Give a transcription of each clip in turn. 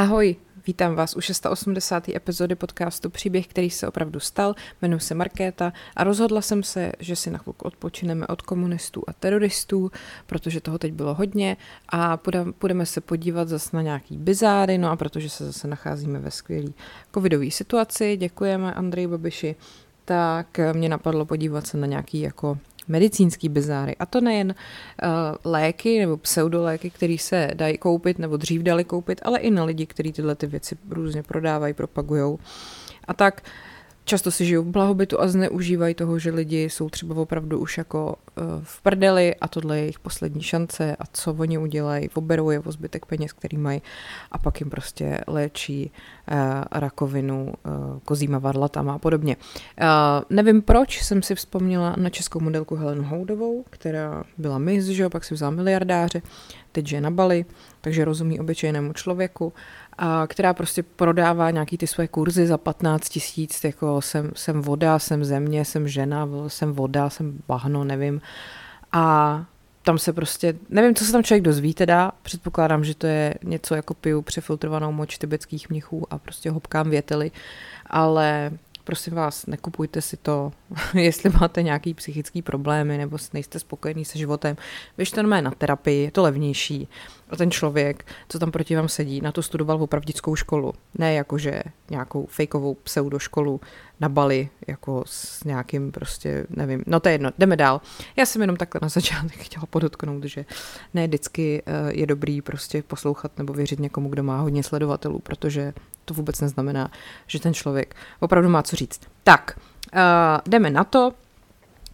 Ahoj, vítám vás u 680. epizody podcastu Příběh, který se opravdu stal. Jmenuji se Markéta a rozhodla jsem se, že si na chvilku odpočineme od komunistů a teroristů, protože toho teď bylo hodně a budeme se podívat zase na nějaký bizáry, no a protože se zase nacházíme ve skvělé covidové situaci, děkujeme Andrej Babiši, tak mě napadlo podívat se na nějaký jako medicínský bizáry. A to nejen uh, léky nebo pseudoléky, které se dají koupit nebo dřív dali koupit, ale i na lidi, kteří tyhle ty věci různě prodávají, propagují. A tak uh, často si žijou v blahobytu a zneužívají toho, že lidi jsou třeba opravdu už jako uh, v prdeli a tohle je jejich poslední šance a co oni udělají, oberou je o zbytek peněz, který mají a pak jim prostě léčí uh, rakovinu uh, kozíma varlatama a podobně. Nevím proč jsem si vzpomněla na českou modelku Helenu Houdovou, která byla mis, že pak si vzala miliardáře, teď je na Bali, takže rozumí obyčejnému člověku a která prostě prodává nějaký ty svoje kurzy za 15 tisíc, jako jsem, jsem voda, jsem země, jsem žena, jsem voda, jsem bahno, nevím. A tam se prostě, nevím, co se tam člověk dozví teda, předpokládám, že to je něco jako piju přefiltrovanou moč tibetských mnichů a prostě hopkám větely, ale prosím vás, nekupujte si to, jestli máte nějaký psychický problémy nebo nejste spokojený se životem. Běžte na terapii, je to levnější. A ten člověk, co tam proti vám sedí, na to studoval opravdickou školu. Ne jakože nějakou fejkovou pseudoškolu na Bali, jako s nějakým prostě, nevím, no to je jedno, jdeme dál. Já jsem jenom takhle na začátek chtěla podotknout, že ne vždycky eh, je dobrý prostě poslouchat nebo věřit někomu, kdo má hodně sledovatelů, protože to vůbec neznamená, že ten člověk opravdu má co říct. Tak, uh, jdeme na to.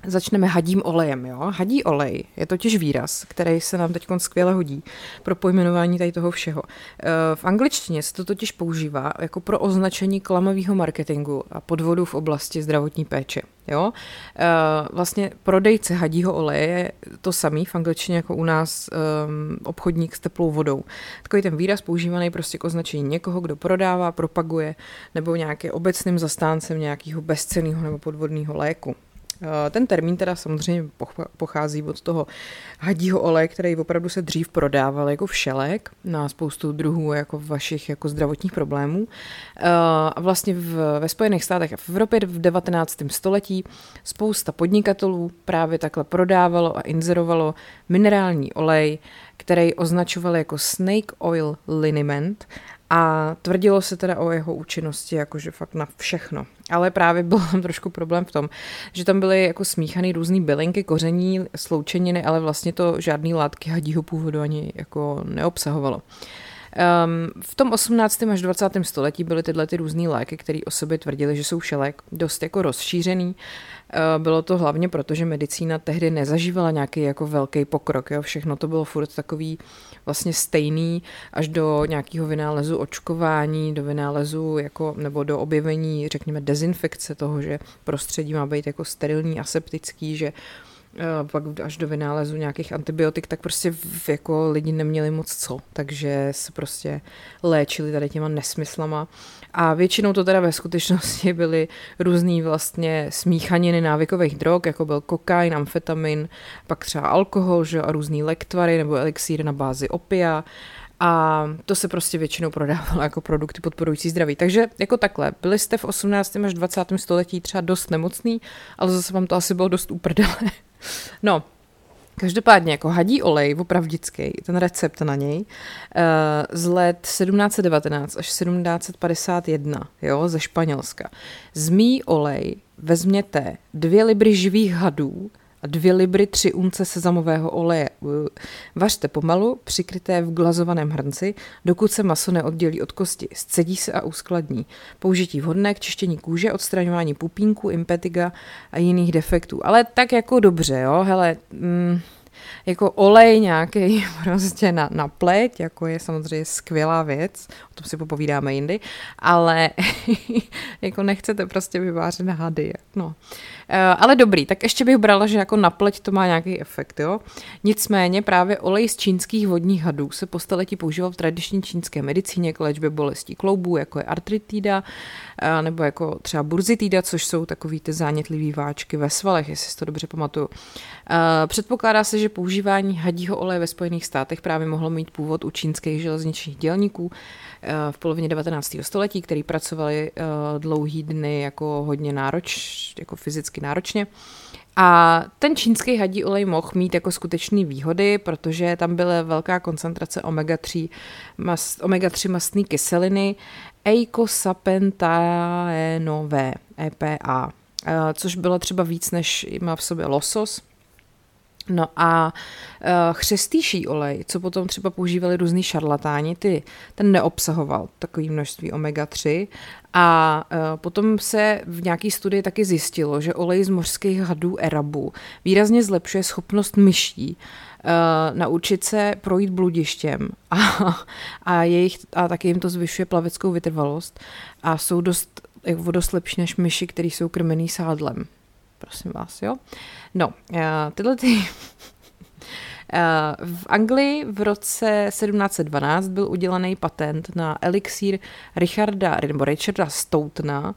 Začneme hadím olejem. Jo? Hadí olej je totiž výraz, který se nám teď skvěle hodí pro pojmenování tady toho všeho. Eh, v angličtině se to totiž používá jako pro označení klamového marketingu a podvodu v oblasti zdravotní péče. Jo? Eh, vlastně prodejce hadího oleje je to samý v angličtině jako u nás um, obchodník s teplou vodou. Takový ten výraz používaný prostě k označení někoho, kdo prodává, propaguje nebo nějaký obecným zastáncem nějakého bezceného nebo podvodného léku. Eh, ten termín teda samozřejmě pochází od toho hadího oleje, který opravdu se dřív prodával jako všelek na spoustu druhů jako vašich jako zdravotních problémů. Eh, a vlastně v, ve Spojených státech a v Evropě v 19. století spousta podnikatelů právě takhle prodávalo a inzerovalo minerální olej, který označovali jako snake oil liniment a tvrdilo se teda o jeho účinnosti jakože fakt na všechno. Ale právě byl tam trošku problém v tom, že tam byly jako smíchané různé bylinky, koření, sloučeniny, ale vlastně to žádný látky hadího původu ani jako neobsahovalo. Um, v tom 18. až 20. století byly tyhle ty různé léky, které o sobě tvrdili, že jsou šelek, dost jako rozšířený. Uh, bylo to hlavně proto, že medicína tehdy nezažívala nějaký jako velký pokrok. Jo? Všechno to bylo furt takový vlastně stejný až do nějakého vynálezu očkování, do vynálezu jako, nebo do objevení, řekněme, dezinfekce toho, že prostředí má být jako sterilní, aseptický, že eh, pak až do vynálezu nějakých antibiotik, tak prostě v, jako lidi neměli moc co, takže se prostě léčili tady těma nesmyslama a většinou to teda ve skutečnosti byly různý vlastně smíchaniny návykových drog, jako byl kokain, amfetamin, pak třeba alkohol, že, a různý lektvary nebo elixíry na bázi opia. A to se prostě většinou prodávalo jako produkty podporující zdraví. Takže jako takhle, byli jste v 18. až 20. století třeba dost nemocný, ale zase vám to asi bylo dost uprdele. No, Každopádně jako hadí olej, opravdický, ten recept na něj, eh, z let 1719 až 1751, jo, ze Španělska. Zmí olej vezměte dvě libry živých hadů, a dvě libry tři unce sezamového oleje. Vařte pomalu, přikryté v glazovaném hrnci, dokud se maso neoddělí od kosti. Scedí se a uskladní. Použití vhodné k čištění kůže, odstraňování pupínku, impetiga a jiných defektů. Ale tak jako dobře, jo, hele... Mm, jako olej nějaký prostě na, na pleť, jako je samozřejmě skvělá věc, o tom si popovídáme jindy, ale jako nechcete prostě vyvářet hady, no. Eh, ale dobrý, tak ještě bych brala, že jako na pleť to má nějaký efekt, jo. Nicméně právě olej z čínských vodních hadů se po staletí používal v tradiční čínské medicíně k léčbě bolestí kloubů, jako je artritída, eh, nebo jako třeba burzitída, což jsou takový ty zánětlivý váčky ve svalech, jestli si to dobře pamatuju. Eh, předpokládá se, že že používání hadího oleje ve Spojených státech právě mohlo mít původ u čínských železničních dělníků eh, v polovině 19. století, který pracovali eh, dlouhý dny jako hodně nároč, jako fyzicky náročně. A ten čínský hadí olej mohl mít jako skutečné výhody, protože tam byla velká koncentrace omega-3, mast, omega-3 mastné kyseliny, eicosapentaenové, EPA, eh, což bylo třeba víc, než má v sobě losos. No a uh, chřestýší olej, co potom třeba používali různý šarlatáni, ty, ten neobsahoval takové množství omega-3 a uh, potom se v nějaké studii taky zjistilo, že olej z mořských hadů erabu výrazně zlepšuje schopnost myší uh, naučit se projít bludištěm a, a, jejich, a taky jim to zvyšuje plaveckou vytrvalost a jsou dost, jako dost lepší než myši, které jsou krmený sádlem. Prosím vás, jo. No, uh, tyhle ty v Anglii v roce 1712 byl udělaný patent na elixír Richarda, nebo Richarda Stoutna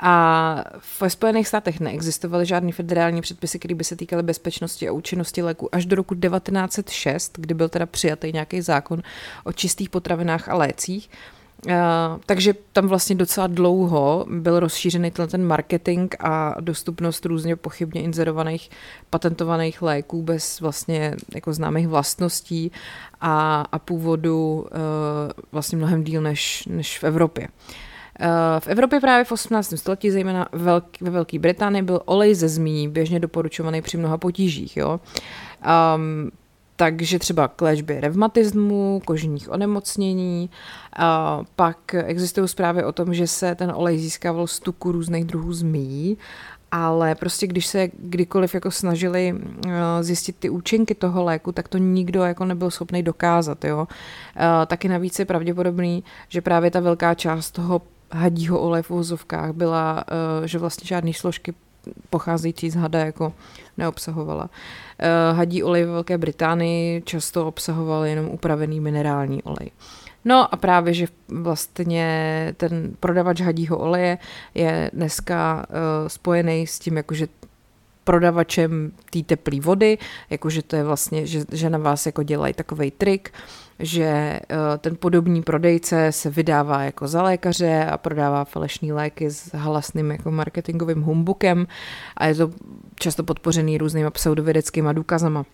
a v Spojených státech neexistovaly žádné federální předpisy, které by se týkaly bezpečnosti a účinnosti léku až do roku 1906, kdy byl teda přijatý nějaký zákon o čistých potravinách a lécích. Uh, takže tam vlastně docela dlouho byl rozšířený ten marketing a dostupnost různě pochybně inzerovaných patentovaných léků bez vlastně jako známých vlastností a, a původu uh, vlastně mnohem díl než, než v Evropě. Uh, v Evropě právě v 18. století, zejména ve Velké Británii, byl olej ze zmí běžně doporučovaný při mnoha potížích. Jo? Um, takže třeba k léčbě revmatismu, kožních onemocnění. A pak existují zprávy o tom, že se ten olej získával z tuku různých druhů zmí, ale prostě když se kdykoliv jako snažili zjistit ty účinky toho léku, tak to nikdo jako nebyl schopný dokázat. Jo? Taky navíc je pravděpodobný, že právě ta velká část toho hadího oleje v vozovkách byla, uh, že vlastně žádné složky pocházející z hada jako neobsahovala. Eh, hadí olej ve Velké Británii často obsahoval jenom upravený minerální olej. No a právě, že vlastně ten prodavač hadího oleje je dneska uh, spojený s tím, jakože prodavačem té teplé vody, jakože to je vlastně, že, že na vás jako dělají takový trik, že eh, ten podobný prodejce se vydává jako za lékaře a prodává falešné léky s halasným jako marketingovým humbukem a je to často podpořený různýma pseudovědeckýma důkazama.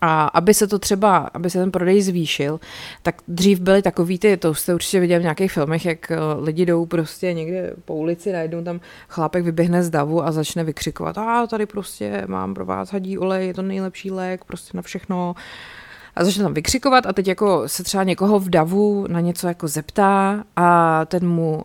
A aby se to třeba, aby se ten prodej zvýšil, tak dřív byly takový ty, to jste určitě viděli v nějakých filmech, jak eh, lidi jdou prostě někde po ulici, najednou tam chlápek vyběhne z davu a začne vykřikovat, a tady prostě mám pro vás hadí olej, je to nejlepší lék, prostě na všechno, a začne tam vykřikovat a teď jako se třeba někoho v davu na něco jako zeptá a ten mu uh,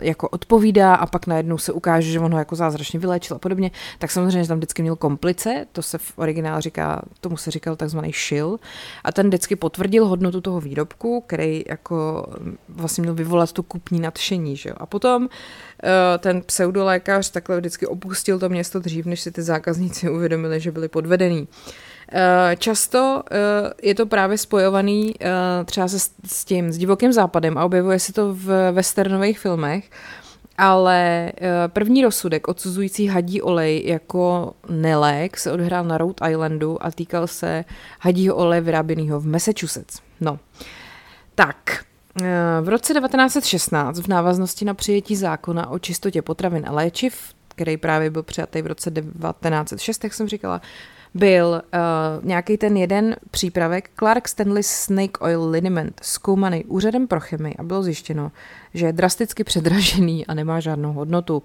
jako odpovídá a pak najednou se ukáže, že on ho jako zázračně vyléčil a podobně, tak samozřejmě tam vždycky měl komplice, to se v originálu říká, tomu se říkal takzvaný šil a ten vždycky potvrdil hodnotu toho výrobku, který jako vlastně měl vyvolat to kupní nadšení, že jo. A potom uh, ten pseudolékař takhle vždycky opustil to město dřív, než si ty zákazníci uvědomili, že byli podvedení. Často eh, je to právě spojovaný eh, třeba se, s tím, s divokým západem a objevuje se to v westernových filmech, ale první rozsudek odsuzující hadí olej jako nelék se odhrál na Rhode Islandu a týkal se hadího oleje vyráběného v Massachusetts. No, tak, v roce 1916 v návaznosti na přijetí zákona o čistotě potravin a léčiv, který právě byl přijatý v roce 1906, jak jsem říkala, byl uh, nějaký ten jeden přípravek Clark Stanley Snake Oil Liniment zkoumaný úřadem pro chemii a bylo zjištěno, že je drasticky předražený a nemá žádnou hodnotu.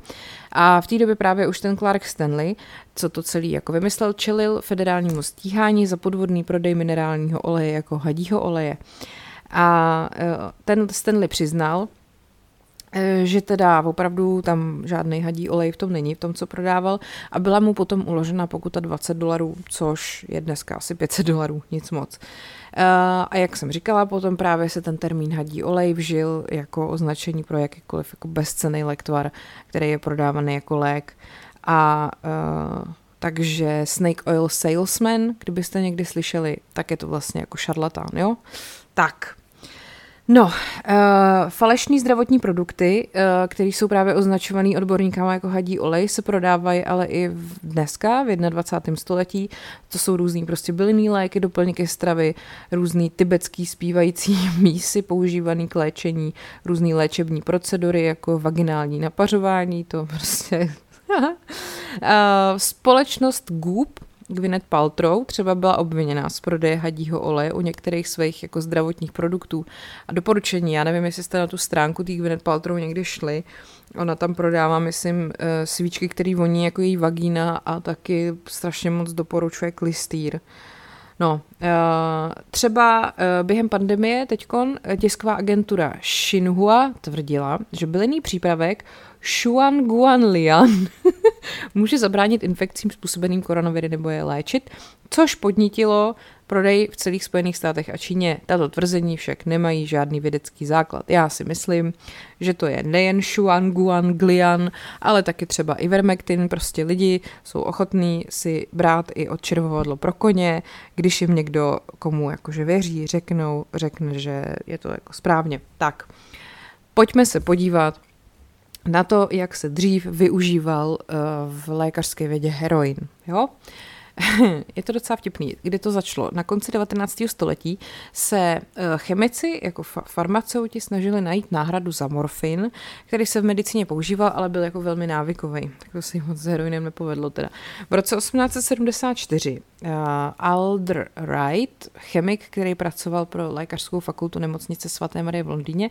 A v té době právě už ten Clark Stanley, co to celý jako vymyslel, čelil federálnímu stíhání za podvodný prodej minerálního oleje jako hadího oleje. A uh, ten Stanley přiznal, že teda opravdu tam žádný hadí olej v tom není, v tom, co prodával a byla mu potom uložena pokuta 20 dolarů, což je dneska asi 500 dolarů, nic moc. Eh, a jak jsem říkala, potom právě se ten termín hadí olej vžil jako označení pro jakýkoliv jako bezcený lektvar, který je prodávaný jako lék. A uh, takže Snake Oil Salesman, kdybyste někdy slyšeli, tak je to vlastně jako šarlatán, jo? Tak, No, uh, falešní zdravotní produkty, uh, které jsou právě označované odborníkama jako hadí olej, se prodávají ale i v dneska, v 21. století. To jsou různý prostě bylinný léky, doplňky stravy, různý tibetský zpívající mísy používaný k léčení, různé léčební procedury jako vaginální napařování, to prostě... uh, společnost Goop Gwyneth Paltrow třeba byla obviněná z prodeje hadího oleje u některých svých jako zdravotních produktů. A doporučení, já nevím, jestli jste na tu stránku té Gwyneth Paltrow někdy šli, ona tam prodává, myslím, eh, svíčky, které voní jako její vagína a taky strašně moc doporučuje klistýr. No, eh, třeba eh, během pandemie teďkon tisková agentura Xinhua tvrdila, že bylinný přípravek Xuan Guanlian může zabránit infekcím způsobeným koronaviry nebo je léčit, což podnítilo prodej v celých Spojených státech a Číně. Tato tvrzení však nemají žádný vědecký základ. Já si myslím, že to je nejen Xuan Guanglian, ale taky třeba Ivermectin. Prostě lidi jsou ochotní si brát i od červovadlo pro koně, když jim někdo, komu jakože věří, řeknou, řekne, že je to jako správně. Tak, pojďme se podívat na to, jak se dřív využíval uh, v lékařské vědě heroin. Jo? je to docela vtipný. Kdy to začalo? Na konci 19. století se eh, chemici jako farmaceuti snažili najít náhradu za morfin, který se v medicíně používal, ale byl jako velmi návykový. Tak to se jim moc s heroinem nepovedlo teda. V roce 1874 uh, Alder Wright, chemik, který pracoval pro lékařskou fakultu nemocnice svaté Marie v Londýně,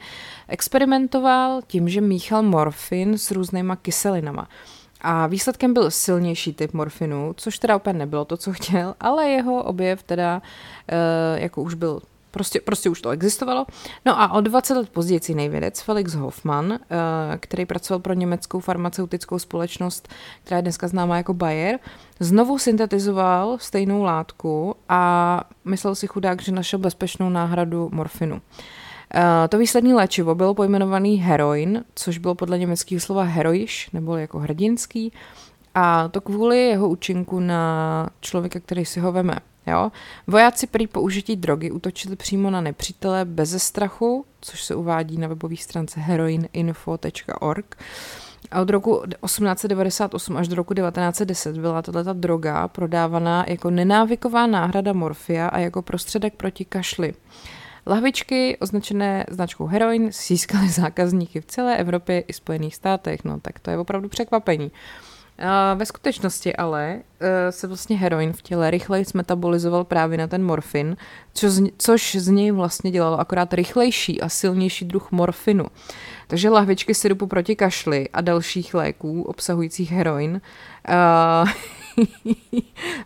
experimentoval tím, že míchal morfin s různýma kyselinama. A výsledkem byl silnější typ morfinu, což teda úplně nebylo to, co chtěl, ale jeho objev teda uh, jako už byl Prostě, prostě už to existovalo. No a o 20 let později jiný vědec Felix Hoffmann, uh, který pracoval pro německou farmaceutickou společnost, která je dneska známá jako Bayer, znovu syntetizoval stejnou látku a myslel si chudák, že našel bezpečnou náhradu morfinu. Eh, to výslední léčivo bylo pojmenovaný heroin, což bylo podle německého slova heroiš, nebo jako hrdinský, a to kvůli jeho účinku na člověka, který si ho veme. Jo? Vojáci prý použití drogy útočili přímo na nepřítele bez strachu, což se uvádí na webové stránce heroininfo.org. A od roku 1898 až do roku 1910 byla tato droga prodávaná jako nenávyková náhrada morfia a jako prostředek proti kašli. Lahvičky označené značkou heroin získaly zákazníky v celé Evropě i Spojených státech, no tak to je opravdu překvapení. A ve skutečnosti ale e, se vlastně heroin v těle rychleji metabolizoval právě na ten morfin, což, což z něj vlastně dělalo akorát rychlejší a silnější druh morfinu. Takže lahvičky syrupu proti kašli a dalších léků obsahujících heroin uh,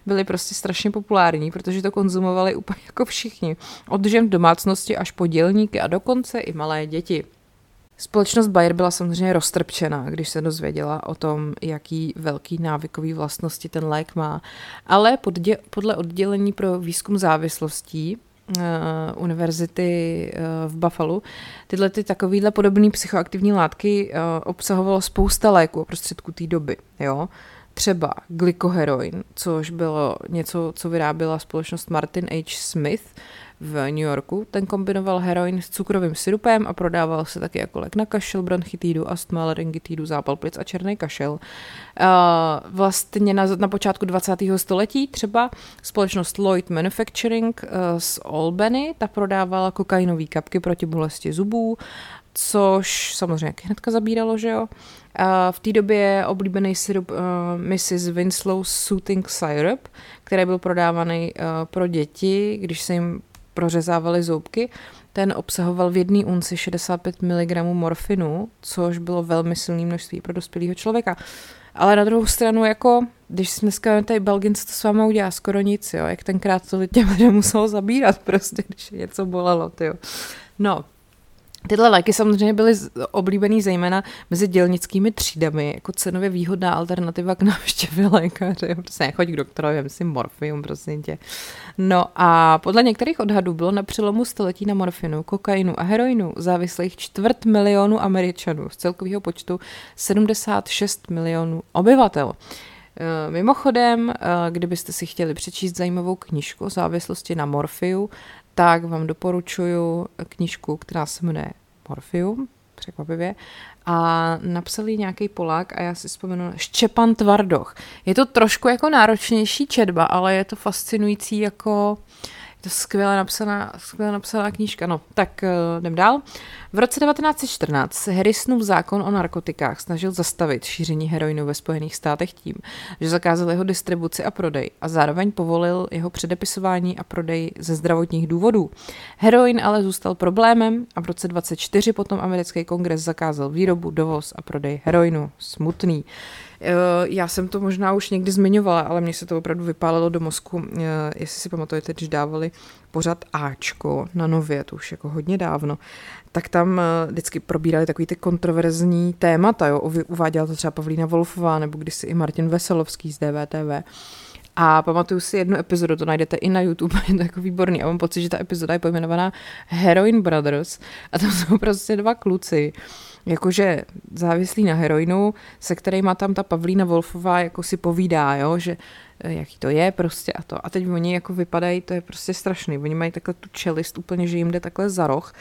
byly prostě strašně populární, protože to konzumovali úplně jako všichni. Od žen v domácnosti až po dělníky a dokonce i malé děti. Společnost Bayer byla samozřejmě roztrpčená, když se dozvěděla o tom, jaký velký návykový vlastnosti ten lék má. Ale podle oddělení pro výzkum závislostí uh, univerzity uh, v Buffalo. Tyhle ty takovýhle podobné psychoaktivní látky uh, obsahovalo spousta léků a prostředků té doby. Jo? třeba glykoheroin, což bylo něco, co vyráběla společnost Martin H. Smith v New Yorku. Ten kombinoval heroin s cukrovým syrupem a prodával se taky jako lék na kašel, bronchitídu, astma, laryngitidu, zápal plic a černý kašel. Uh, vlastně na, na počátku 20. století třeba společnost Lloyd Manufacturing uh, z Albany, ta prodávala kokainové kapky proti bolesti zubů, což samozřejmě hnedka zabíralo, že jo. V té době oblíbený syrup uh, Mrs. Winslow Soothing Syrup, který byl prodávaný uh, pro děti, když se jim prořezávaly zoubky, ten obsahoval v jedné unci 65 mg morfinu, což bylo velmi silné množství pro dospělého člověka. Ale na druhou stranu, jako, když si dneska tady Belgin, co to s váma udělá, skoro nic, jo, jak tenkrát to těm lidem muselo zabírat prostě, když něco bolelo, tyjo. No, Tyhle léky samozřejmě byly oblíbený zejména mezi dělnickými třídami, jako cenově výhodná alternativa k návštěvě lékaře. Prostě nechoď k doktorovi, myslím morfium, prosím tě. No a podle některých odhadů bylo na přelomu století na morfinu, kokainu a heroinu závislých čtvrt milionu Američanů z celkového počtu 76 milionů obyvatel. Mimochodem, kdybyste si chtěli přečíst zajímavou knižku o závislosti na morfiu, tak vám doporučuji knižku, která se jmenuje Morfium, překvapivě, a napsal ji nějaký Polák a já si vzpomenu Štěpan Tvardoch. Je to trošku jako náročnější četba, ale je to fascinující jako to skvěle napsaná, skvěle napsaná knížka. No, tak uh, jdem dál. V roce 1914 se Harrisonův zákon o narkotikách snažil zastavit šíření heroinu ve Spojených státech tím, že zakázal jeho distribuci a prodej a zároveň povolil jeho předepisování a prodej ze zdravotních důvodů. Heroin ale zůstal problémem a v roce 24 potom americký kongres zakázal výrobu, dovoz a prodej heroinu. Smutný. Eh, já jsem to možná už někdy zmiňovala, ale mně se to opravdu vypálilo do mozku, eh, jestli si pamatujete, když dávali pořad Ačko na nově, to už jako hodně dávno, tak tam eh, vždycky probírali takový ty kontroverzní témata, jo, uváděla to třeba Pavlína Wolfová, nebo kdysi i Martin Veselovský z DVTV. A pamatuju si jednu epizodu, to najdete i na YouTube, je to jako výborný. A mám pocit, že ta epizoda je pojmenovaná Heroin Brothers. A tam jsou prostě dva kluci, jakože závislí na heroinu, se kterýma tam ta Pavlína Wolfová jako si povídá, jo, že eh, jaký to je prostě a to. A teď oni jako vypadají, to je prostě strašný. Oni mají takhle tu čelist úplně, že jim jde takhle za roh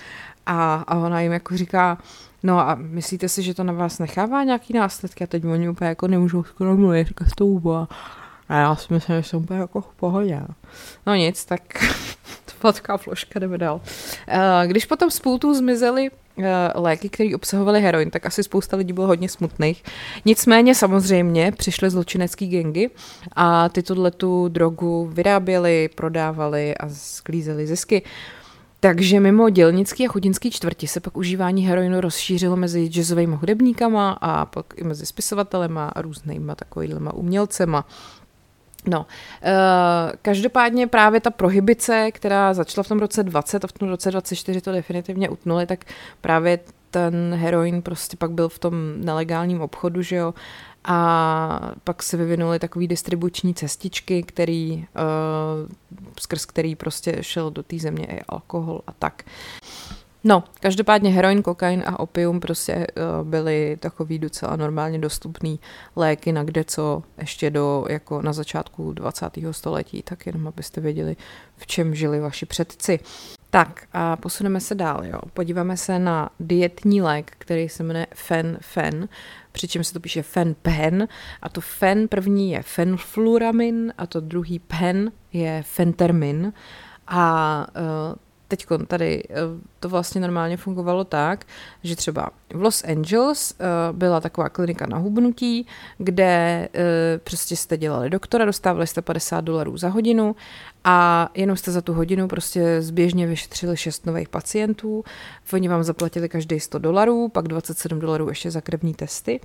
a, a ona jim jako říká, no a myslíte si, že to na vás nechává nějaký následky a teď oni úplně jako nemůžou skoro mluvit, říká to a já si myslím, že jsem úplně jako v pohodě. No nic, tak sladká floška, jdeme dál. Eh, když potom z pultu zmizely eh, léky, které obsahovaly heroin, tak asi spousta lidí bylo hodně smutných. Nicméně samozřejmě přišly zločinecký gengy a ty tu drogu vyráběli, prodávali a sklízeli zisky. Takže mimo dělnický a chudinský čtvrti se pak užívání heroinu rozšířilo mezi jazzovými hudebníkama a pak i mezi spisovatelema a různýma takovýhlema umělcema. No, uh, každopádně právě ta prohibice, která začala v tom roce 20 a v tom roce 24 to definitivně utnuli, tak právě ten heroin prostě pak byl v tom nelegálním obchodu, že jo, a pak se vyvinuly takové distribuční cestičky, který, uh, skrz který prostě šel do té země i alkohol a tak. No, každopádně heroin, kokain a opium prostě uh, byly takový docela normálně dostupný léky na kde co ještě do, jako na začátku 20. století, tak jenom abyste věděli, v čem žili vaši předci. Tak a posuneme se dál, jo. Podíváme se na dietní lék, který se jmenuje fen-fen, přičem se to píše fen-pen a to fen první je fenfluramin a to druhý pen je fentermin a uh, teď tady eh, to vlastně normálně fungovalo tak, že třeba v Los Angeles eh, byla taková klinika na hubnutí, kde eh, prostě jste dělali doktora, dostávali jste 50 dolarů za hodinu a jenom jste za tu hodinu prostě zběžně vyšetřili šest nových pacientů. Oni vám zaplatili každý 100 dolarů, pak 27 dolarů ještě za krevní testy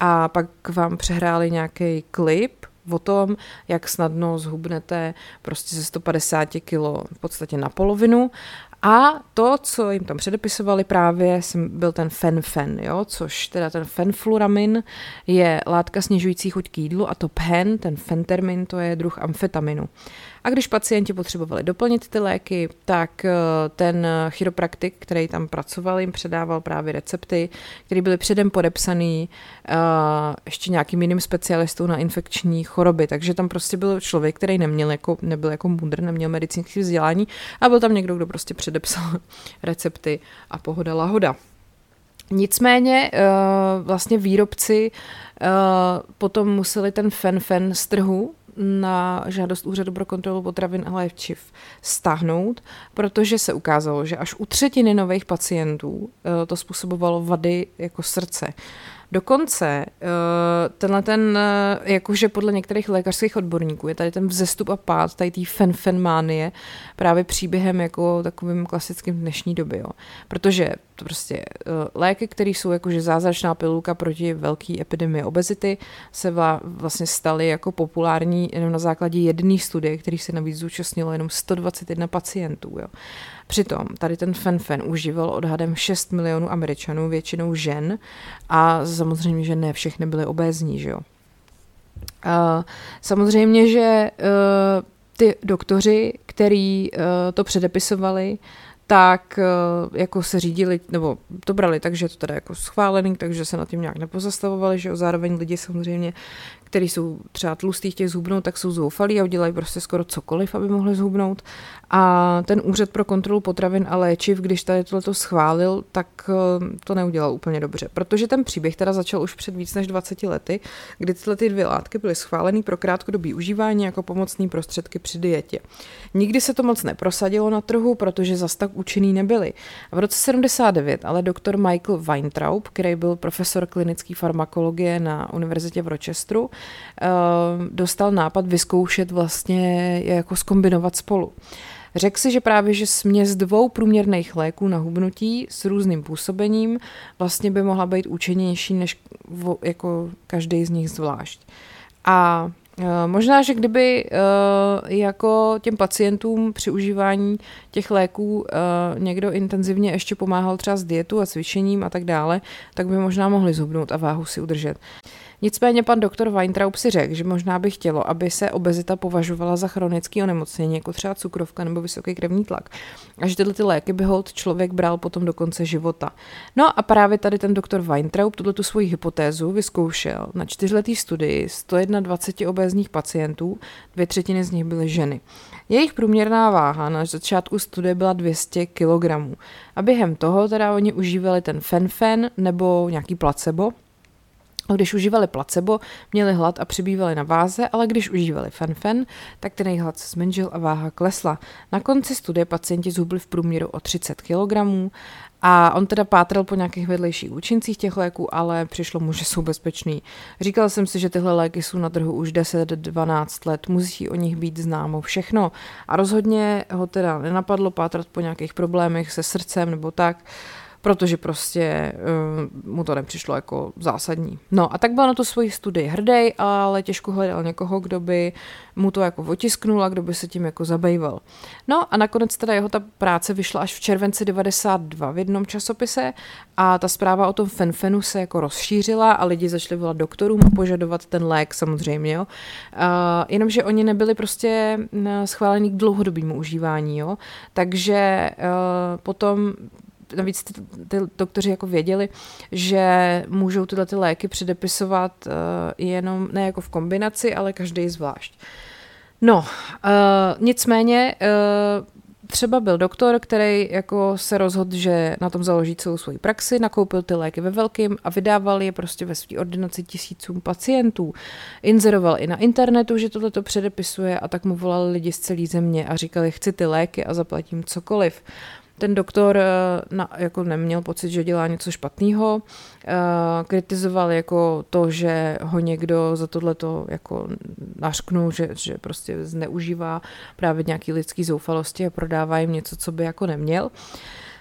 a pak vám přehráli nějaký klip, o tom, jak snadno zhubnete prostě ze 150 kilo v podstatě na polovinu a to, co jim tam předepisovali právě, byl ten fenfen, jo, což teda ten fenfluramin je látka snižující chuť k jídlu a to pen, ten fentermin, to je druh amfetaminu. A když pacienti potřebovali doplnit ty léky, tak eh, ten chiropraktik, který tam pracoval, jim předával právě recepty, které byly předem podepsané uh, ještě nějakým jiným specialistou na infekční choroby. Takže tam prostě byl člověk, který neměl jako, nebyl jako mudr, neměl medicínské vzdělání a byl tam někdo, kdo prostě předepsal recepty a pohoda lahoda. Nicméně eh, vlastně výrobci potom museli ten fen-fen z trhu na žádost Úřadu pro kontrolu potravin a léčiv stáhnout, protože se ukázalo, že až u třetiny nových pacientů eh, to způsobovalo vady jako srdce. Dokonce eh, tenhle ten, eh, jakože podle některých lékařských odborníků je tady ten vzestup a pád, tady té fenfenmánie právě příběhem jako takovým klasickým dnešní doby, jo. Protože to prostě eh, léky, které jsou jakože zázračná pilulka proti velké epidemii obezity, se vlastně staly jako populární jenom na základě jedné studie, který se navíc zúčastnilo jenom 121 pacientů, jo. Přitom tady ten fenfen užíval odhadem 6 milionů američanů, většinou žen a samozřejmě, že ne všechny byly obézní, že jo. Uh, samozřejmě, že uh, ty doktoři, který uh, to předepisovali, tak jako se řídili, nebo to brali tak, že je to teda jako schválený, takže se na tím nějak nepozastavovali, že jo, zároveň lidi samozřejmě, který jsou třeba tlustý, chtějí zhubnout, tak jsou zoufalí a udělají prostě skoro cokoliv, aby mohli zhubnout. A ten úřad pro kontrolu potravin a léčiv, když tady tohleto schválil, tak eh, to neudělal úplně dobře. Protože ten příběh teda začal už před víc než 20 lety, kdy tyhle ty dvě látky byly schváleny pro krátkodobý užívání jako pomocné prostředky při dietě. Nikdy se to moc neprosadilo na trhu, protože zas tak účinný nebyly. V roce 79 ale doktor Michael Weintraub, který byl profesor klinické farmakologie na univerzitě v Rochesteru, dostal nápad vyzkoušet vlastně jako skombinovat spolu. Řekl si, že právě, že směs dvou průměrných léků na hubnutí s různým působením vlastně by mohla být účinnější než jako každý z nich zvlášť. A e, Možná, že kdyby e, jako těm pacientům při užívání těch léků někdo intenzivně ještě pomáhal třeba s dietu a cvičením a tak dále, tak by možná mohli zhubnout a váhu si udržet. Nicméně pan doktor Weintraub si řekl, že možná by chtělo, aby se obezita považovala za chronický onemocnění, jako třeba cukrovka nebo vysoký krevní tlak. A že tyhle ty léky by hold člověk bral potom do konce života. No a právě tady ten doktor Weintraub tuto svoji hypotézu vyzkoušel na čtyřletý studii 121 obézních pacientů, dvě třetiny z nich byly ženy. Jejich průměrná váha na začátku studie byla 200 kg. A během toho teda oni užívali ten fenfen nebo nějaký placebo, když užívali placebo, měli hlad a přibývali na váze, ale když užívali fenfen, tak ten jejich hlad se zmenšil a váha klesla. Na konci studie pacienti zhubli v průměru o 30 kg a on teda pátral po nějakých vedlejších účincích těch léků, ale přišlo mu, že jsou bezpečný. Říkal jsem si, že tyhle léky jsou na trhu už 10-12 let, musí o nich být známo všechno. A rozhodně ho teda nenapadlo pátrat po nějakých problémech se srdcem nebo tak protože prostě uh, mu to nepřišlo jako zásadní. No a tak byl na to svoji studii hrdý, ale těžko hledal někoho, kdo by mu to jako otisknul a kdo by se tím jako zabýval. No a nakonec teda jeho ta práce vyšla až v červenci 92 v jednom časopise a ta zpráva o tom fenfenu se jako rozšířila a lidi začali volat doktorům a požadovat ten lék samozřejmě, jo. Uh, jenomže oni nebyli prostě schválení k dlouhodobému užívání, jo. Takže uh, potom navíc ty, ty doktoři jako věděli, že můžou tyhle ty léky předepisovat uh, jenom ne jako v kombinaci, ale každý zvlášť. No, uh, nicméně uh, třeba byl doktor, který jako se rozhodl, že na tom založí celou svoji praxi, nakoupil ty léky ve velkým a vydával je prostě ve své ordinaci tisícům pacientů. Inzeroval i na internetu, že tohle to předepisuje a tak mu volali lidi z celé země a říkali, chci ty léky a zaplatím cokoliv. Ten doktor eh, na, jako neměl pocit, že dělá něco špatného. Eh, kritizoval jako to, že ho někdo za tohleto jako našknul, že, že prostě zneužívá právě nějaký lidský zoufalosti a prodává jim něco, co by jako neměl. Uh,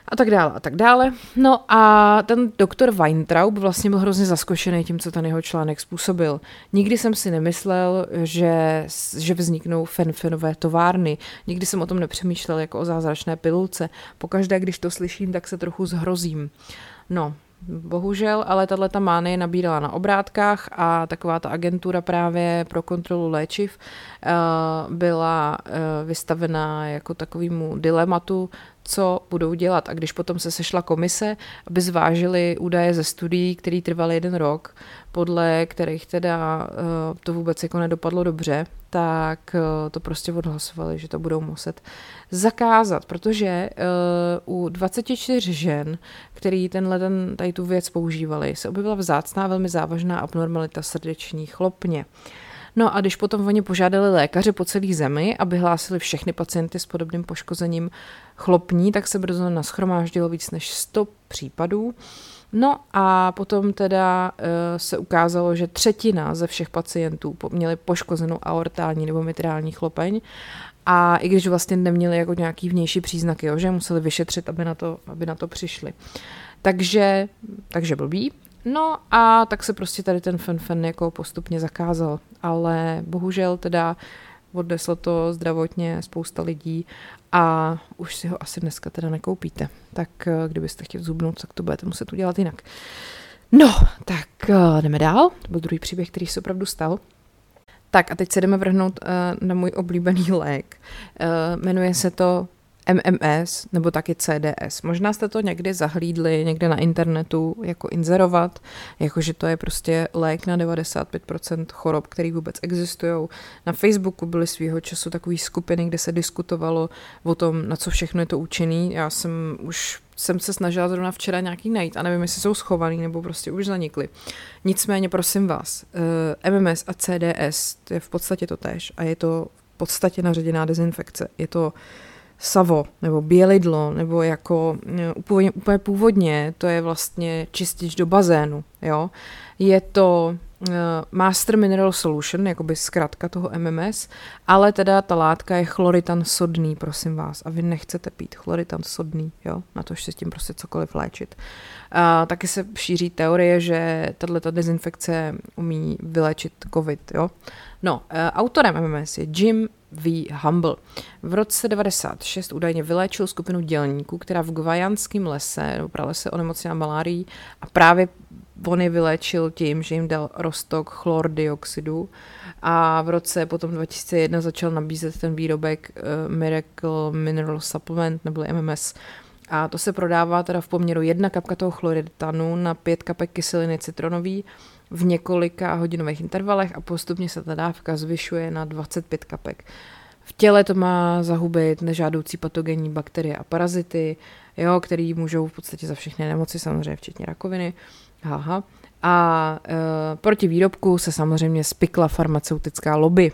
a tak dále a tak dále. No a ten doktor Weintraub vlastně byl hrozně zaskošený tím, co ten jeho článek způsobil. Nikdy jsem si nemyslel, že, že vzniknou fenfenové továrny. Nikdy jsem o tom nepřemýšlel jako o zázračné pilulce. Pokaždé, když to slyším, tak se trochu zhrozím. No, Bohužel, ale tahle ta mánie nabírala na obrátkách a taková ta agentura právě pro kontrolu léčiv eh, byla eh, vystavená jako takovému dilematu, co budou dělat. A když potom se sešla komise, aby zvážili údaje ze studií, které trvaly jeden rok, podle kterých teda uh, to vůbec jako nedopadlo dobře, tak uh, to prostě odhlasovali, že to budou muset zakázat, protože uh, u 24 žen, který tenhle ten, tady tu věc používali, se objevila vzácná velmi závažná abnormalita srdeční chlopně. No a když potom oni požádali lékaře po celé zemi, aby hlásili všechny pacienty s podobným poškozením chlopní, tak se brzo naschromáždilo víc než 100 případů. No a potom teda uh, se ukázalo, že třetina ze všech pacientů měli poškozenou aortální nebo mitrální chlopeň a i když vlastně neměli jako nějaký vnější příznaky, jo, že museli vyšetřit, aby na to, aby na to přišli. Takže, takže blbý. No a tak se prostě tady ten fen jako postupně zakázal, ale bohužel teda odneslo to zdravotně spousta lidí a už si ho asi dneska teda nekoupíte. Tak eh, kdybyste chtěli zubnout, tak to budete muset udělat jinak. No, tak eh, jdeme dál. To byl druhý příběh, který se opravdu stal. Tak a teď se jdeme vrhnout uh, na můj oblíbený lék. Uh, jmenuje se to MMS nebo taky CDS. Možná jste to někdy zahlídli někde na internetu jako inzerovat, jakože to je prostě lék na 95% chorob, který vůbec existují. Na Facebooku byly svýho času takové skupiny, kde se diskutovalo o tom, na co všechno je to účinný. Já jsem už jsem se snažila zrovna včera nějaký najít a nevím, jestli jsou schovaný nebo prostě už zanikly. Nicméně, prosím vás, eh, MMS a CDS, to je v podstatě to tež a je to v podstatě naředěná dezinfekce. Je to savo nebo bělidlo, nebo jako eh, úplně, úplně původně, to je vlastně čistič do bazénu, jo. Je to uh, Master Mineral Solution, jakoby zkrátka toho MMS, ale teda ta látka je chloritan sodný, prosím vás, a vy nechcete pít chloritan sodný, jo, na to, že se s tím prostě cokoliv léčit. Uh, taky se šíří teorie, že tato dezinfekce umí vyléčit covid, jo. No, uh, autorem MMS je Jim V. Humble. V roce 96 údajně vyléčil skupinu dělníků, která v gvajanském lese nebo pralese onemocněla malárií a právě on je vyléčil tím, že jim dal rostok chlordioxidu a v roce potom 2001 začal nabízet ten výrobek uh, Miracle Mineral Supplement nebo MMS a to se prodává teda v poměru jedna kapka toho chloriditanu na pět kapek kyseliny citronový v několika hodinových intervalech a postupně se ta dávka zvyšuje na 25 kapek. V těle to má zahubit nežádoucí patogenní bakterie a parazity, jo, který můžou v podstatě za všechny nemoci, samozřejmě včetně rakoviny. Aha. A e, proti výrobku se samozřejmě spikla farmaceutická lobby.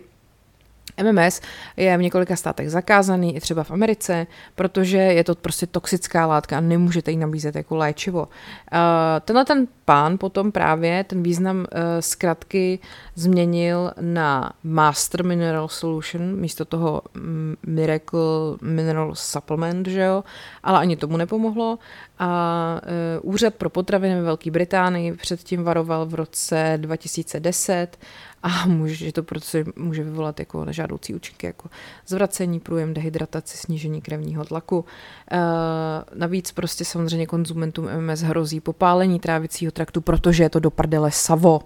MMS je v několika státech zakázaný, i třeba v Americe, protože je to prostě toxická látka a nemůžete ji nabízet jako léčivo. Uh, tenhle ten pán potom právě ten význam uh, zkratky změnil na Master Mineral Solution místo toho Miracle Mineral Supplement, že jo? ale ani tomu nepomohlo. A uh, úřad pro potraviny ve Velké Británii předtím varoval v roce 2010 a může to prostě může vyvolat jako nežádoucí účinky, jako zvracení, průjem, dehydrataci, snížení krevního tlaku. E, navíc prostě samozřejmě konzumentům MMS hrozí popálení trávicího traktu, protože je to do prdele savo.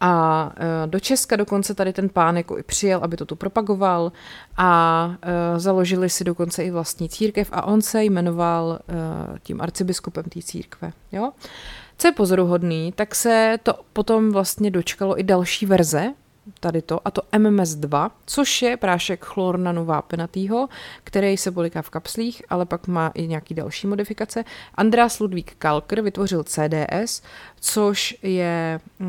A e, do Česka dokonce tady ten pán jako i přijel, aby to tu propagoval a e, založili si dokonce i vlastní církev a on se jmenoval tím arcibiskupem té církve. Jo? Co je pozoruhodný, tak se to potom vlastně dočkalo i další verze, tady to, a to MMS2, což je prášek chlornanu vápenatýho, který se poliká v kapslích, ale pak má i nějaký další modifikace. Andreas Ludvík Kalker vytvořil CDS, což je uh,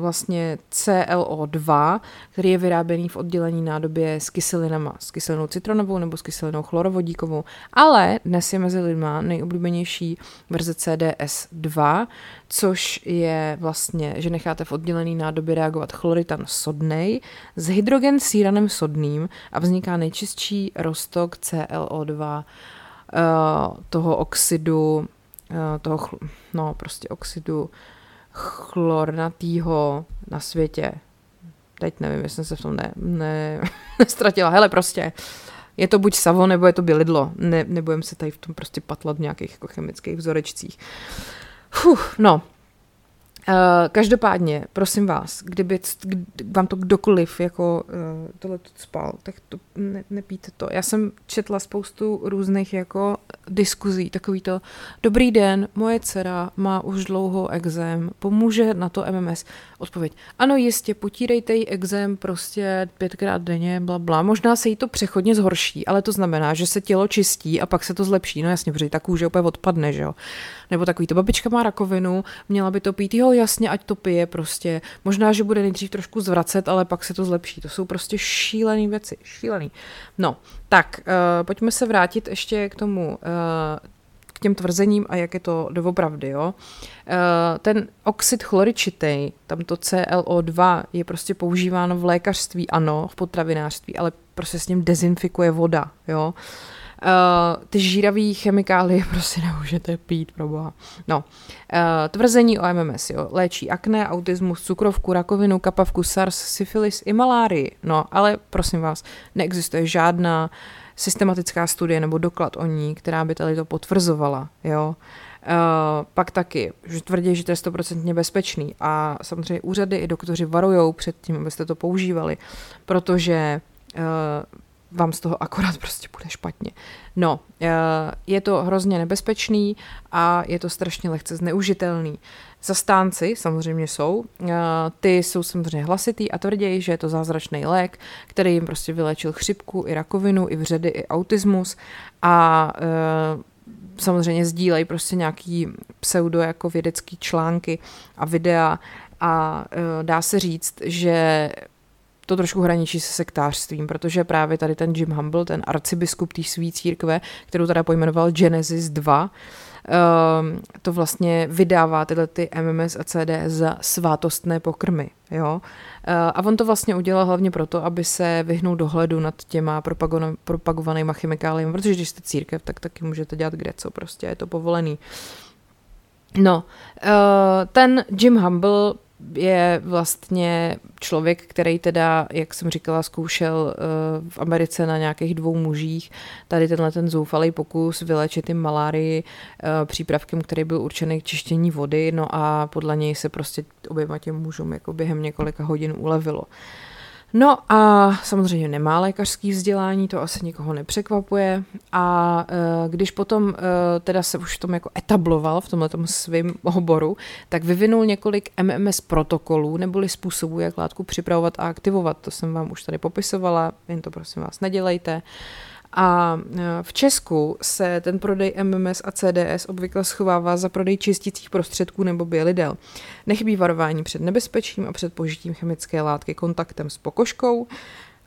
vlastně CLO2, který je vyráběný v oddělení nádobě s kyselinama, s kyselinou citronovou nebo s kyselinou chlorovodíkovou, ale dnes je mezi lidma nejoblíbenější verze CDS2, což je vlastně, že necháte v oddělený nádobě reagovat chloritan sodnej s hydrogen síranem sodným a vzniká nejčistší roztok CLO2 uh, eh, toho oxidu Eh, toho, no prostě oxidu chlornatýho na světě. Teď nevím, jestli jsem se v tom ne, ne, nestratila. Hele, prostě je to buď savo, nebo je to bylidlo. Ne, nebudem se tady v tom prostě patlat v nějakých jako chemických vzorečcích. Fuh, no, Uh, každopádně, prosím vás, kdyby vám to kdokoliv jako uh, tohle spal, tak to ne, nepíte to. Já jsem četla spoustu různých jako diskuzí, takový to, dobrý den, moje dcera má už dlouho exém, pomůže na to MMS. Odpověď, ano jistě, potírejte jí exém prostě pětkrát denně, bla, bla. Možná se jí to přechodně zhorší, ale to znamená, že se tělo čistí a pak se to zlepší. No jasně, protože ta kůže úplně odpadne, že jo. Nebo takový to, babička má rakovinu, měla by to pít, jo jasně, ať to pije prostě. Možná, že bude nejdřív trošku zvracet, ale pak se to zlepší. To jsou prostě šílené věci, šílený. No, tak, uh, pojďme se vrátit ještě k tomu, uh, těm tvrzením a jak je to doopravdy, jo. Uh, ten oxid chloričitej, tam to CLO2, je prostě používáno v lékařství, ano, v potravinářství, ale prostě s ním dezinfikuje voda, jo. Uh, ty žíravý chemikálie prostě nemůžete pít, pro boha. No, uh, tvrzení o MMS, jo, léčí akné, autismus, cukrovku, rakovinu, kapavku, SARS, syfilis i malárii. No, ale prosím vás, neexistuje žádná systematická studie nebo doklad o ní, která by tady to potvrzovala, jo. Uh, pak taky, že tvrdí, že to je stoprocentně bezpečný a samozřejmě úřady i doktoři varují před tím, abyste to používali, protože uh, vám z toho akorát prostě bude špatně. No, eh, je to hrozně nebezpečný a je to strašně lehce zneužitelný. Zastánci samozřejmě jsou, eh, ty jsou samozřejmě hlasitý a tvrději, že je to zázračný lék, který jim prostě vylečil chřipku i rakovinu, i vředy, i autismus a eh, samozřejmě sdílejí prostě nějaký pseudo jako vědecký články a videa a dá se říct, že to trošku hraničí se sektářstvím, protože právě tady ten Jim Humble, ten arcibiskup té svý církve, kterou teda pojmenoval Genesis 2, ehm, to vlastně vydává tyhle ty MMS a CDS za svátostné pokrmy. Jo? Eh, a on to vlastně udělal hlavně proto, aby se vyhnul dohledu nad těma propagovanýma chemikáliemi, protože když jste církev, tak taky můžete dělat kde co, prostě je to povolený. No, eh, ten Jim Humble je vlastně člověk, který teda, jak jsem říkala, zkoušel uh, v Americe na nějakých dvou mužích tady tenhle ten zoufalý pokus vylečit jim malárii uh, přípravkem, který byl určený k čištění vody, no a podle něj se prostě oběma těm mužům jako během několika hodin ulevilo. No a samozřejmě nemá lékařský vzdělání, to asi nikoho nepřekvapuje. A e, když potom e, teda se už v tom jako etabloval v tomhle svém oboru, tak vyvinul několik MMS protokolů neboli způsobů, jak látku připravovat a aktivovat. To jsem vám už tady popisovala, jen to prosím vás nedělejte. A e, v Česku se ten prodej MMS a CDS obvykle schovává za prodej čistících prostředků nebo bělidel. Nechybí varování před nebezpečím a před požitím chemické látky kontaktem s pokožkou,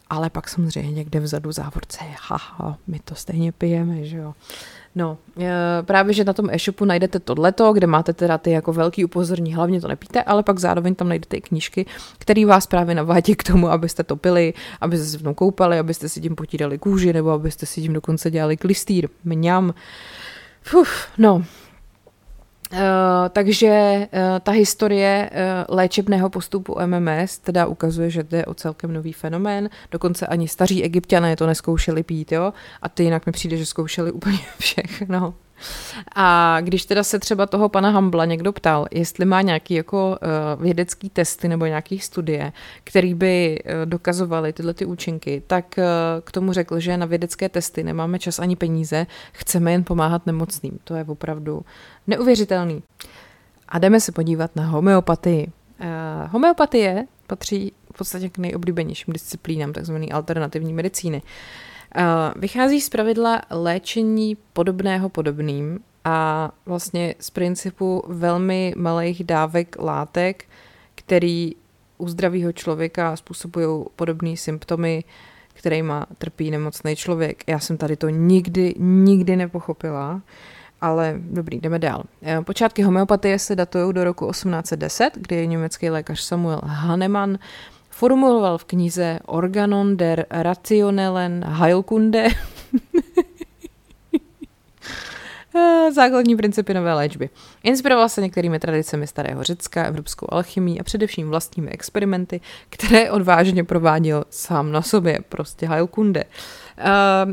ale pak samozřejmě někde vzadu závorce je, haha, my to stejně pijeme, že jo. No, právě, že na tom e-shopu najdete tohleto, kde máte teda ty jako velký upozorní, hlavně to nepíte, ale pak zároveň tam najdete i knížky, které vás právě navádí k tomu, abyste to pili, abyste se v tom koupali, abyste si tím potírali kůži, nebo abyste si tím dokonce dělali klistýr, mňam. Fuf, no, Uh, takže uh, ta historie uh, léčebného postupu MMS teda ukazuje, že jde o celkem nový fenomén. Dokonce ani staří egyptiané to neskoušeli pít, jo? A ty jinak mi přijde, že zkoušeli úplně všechno. A když teda se třeba toho pana Hambla někdo ptal, jestli má nějaký jako uh, vědecký testy nebo nějaký studie, který by uh, dokazovaly tyhle ty účinky, tak uh, k tomu řekl, že na vědecké testy nemáme čas ani peníze, chceme jen pomáhat nemocným. To je opravdu neuvěřitelný. A jdeme se podívat na homeopatii. Uh, homeopatie patří v podstatě k nejoblíbenějším disciplínám tzv. alternativní medicíny. Uh, Vychází z pravidla léčení podobného podobným a vlastně z principu velmi malých dávek látek, který u zdravého člověka způsobují podobné symptomy, kterýma trpí nemocný člověk. Já jsem tady to nikdy, nikdy nepochopila, ale dobrý, jdeme dál. E, počátky homeopatie se datují do roku 1810, kdy německý lékař Samuel Hahnemann formuloval v knize Organon der Rationellen Heilkunde základní principy nové léčby. Inspiroval se některými tradicemi starého Řecka, evropskou alchymii a především vlastními experimenty, které odvážně prováděl sám na sobě, prostě Heilkunde.